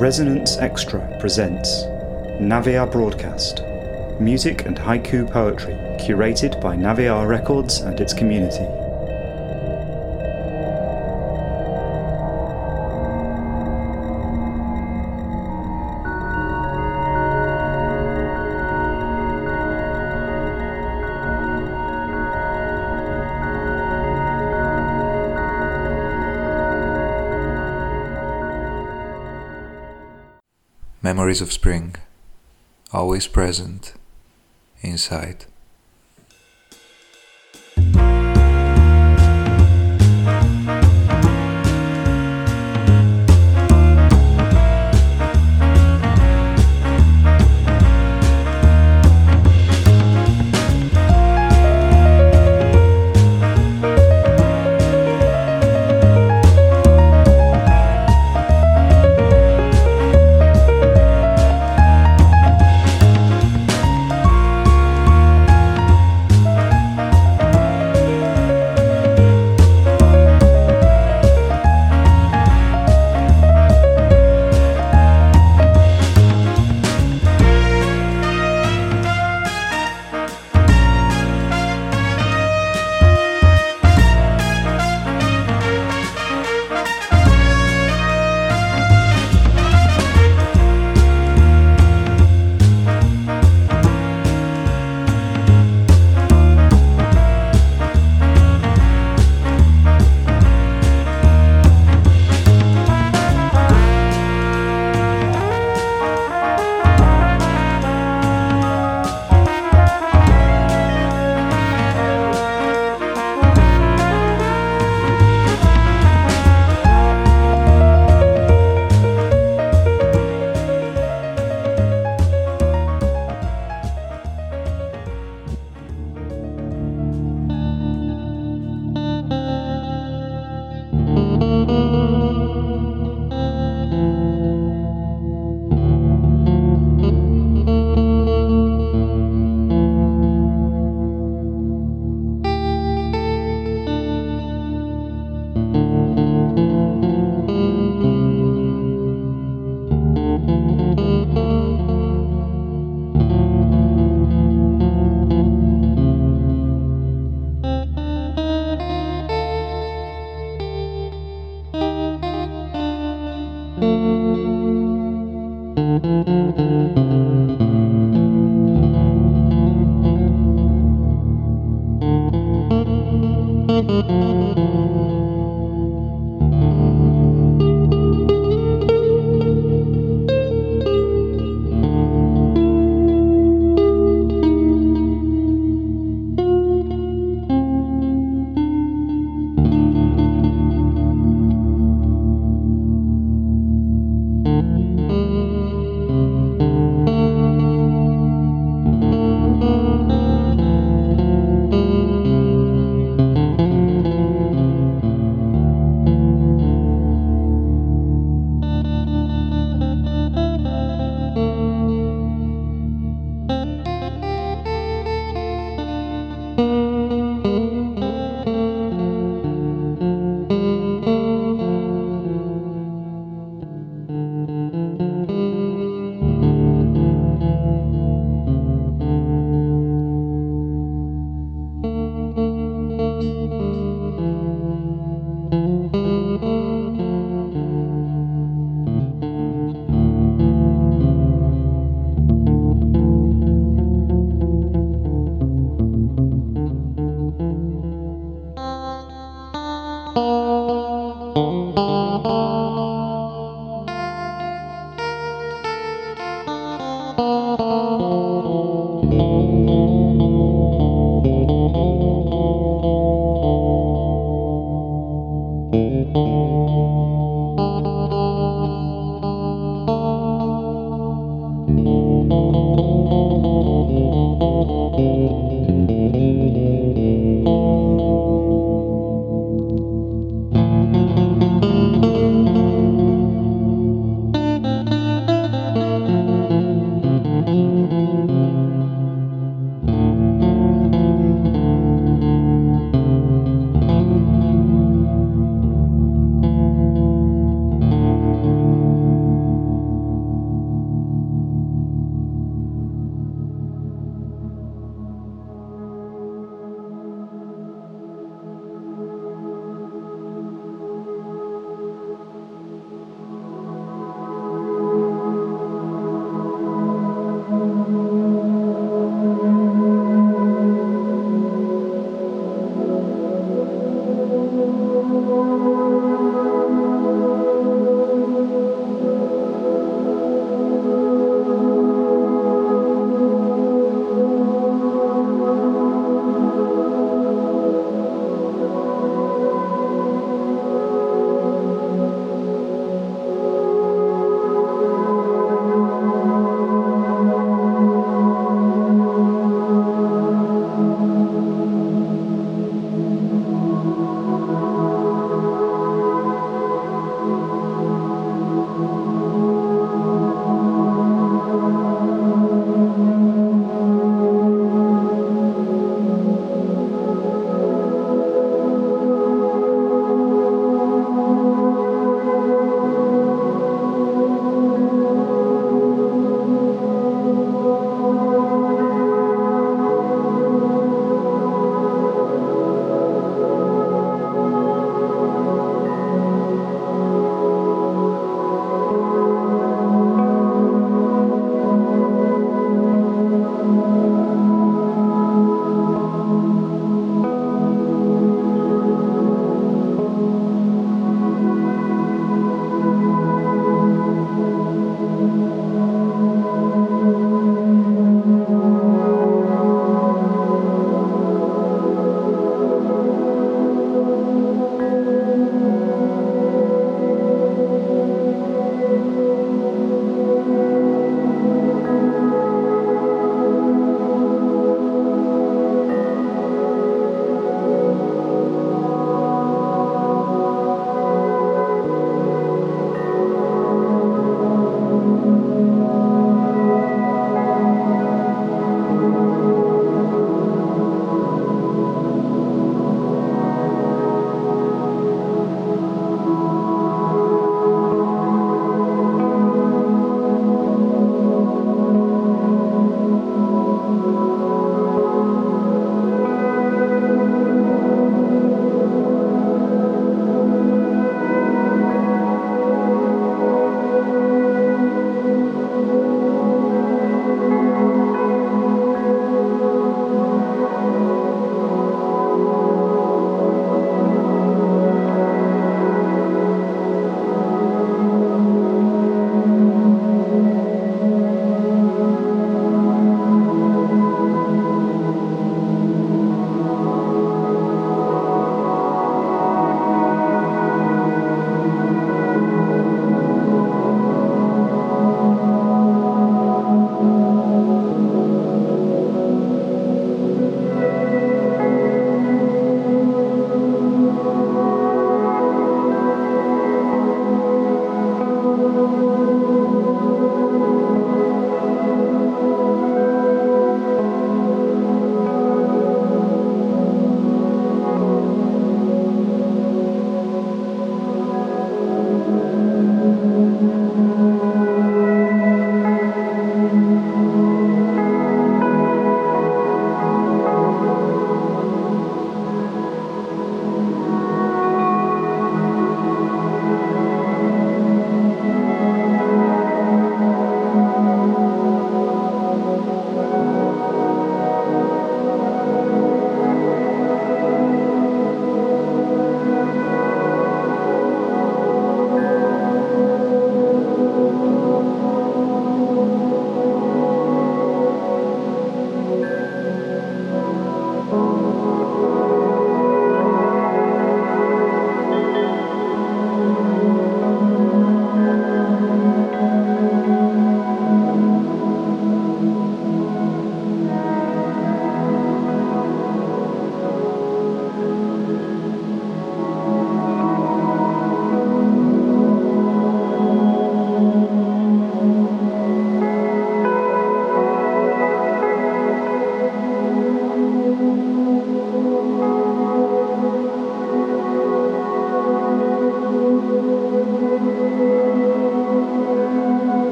Resonance Extra presents Naviar Broadcast Music and Haiku Poetry, curated by Naviar Records and its community. Memories of spring, always present inside.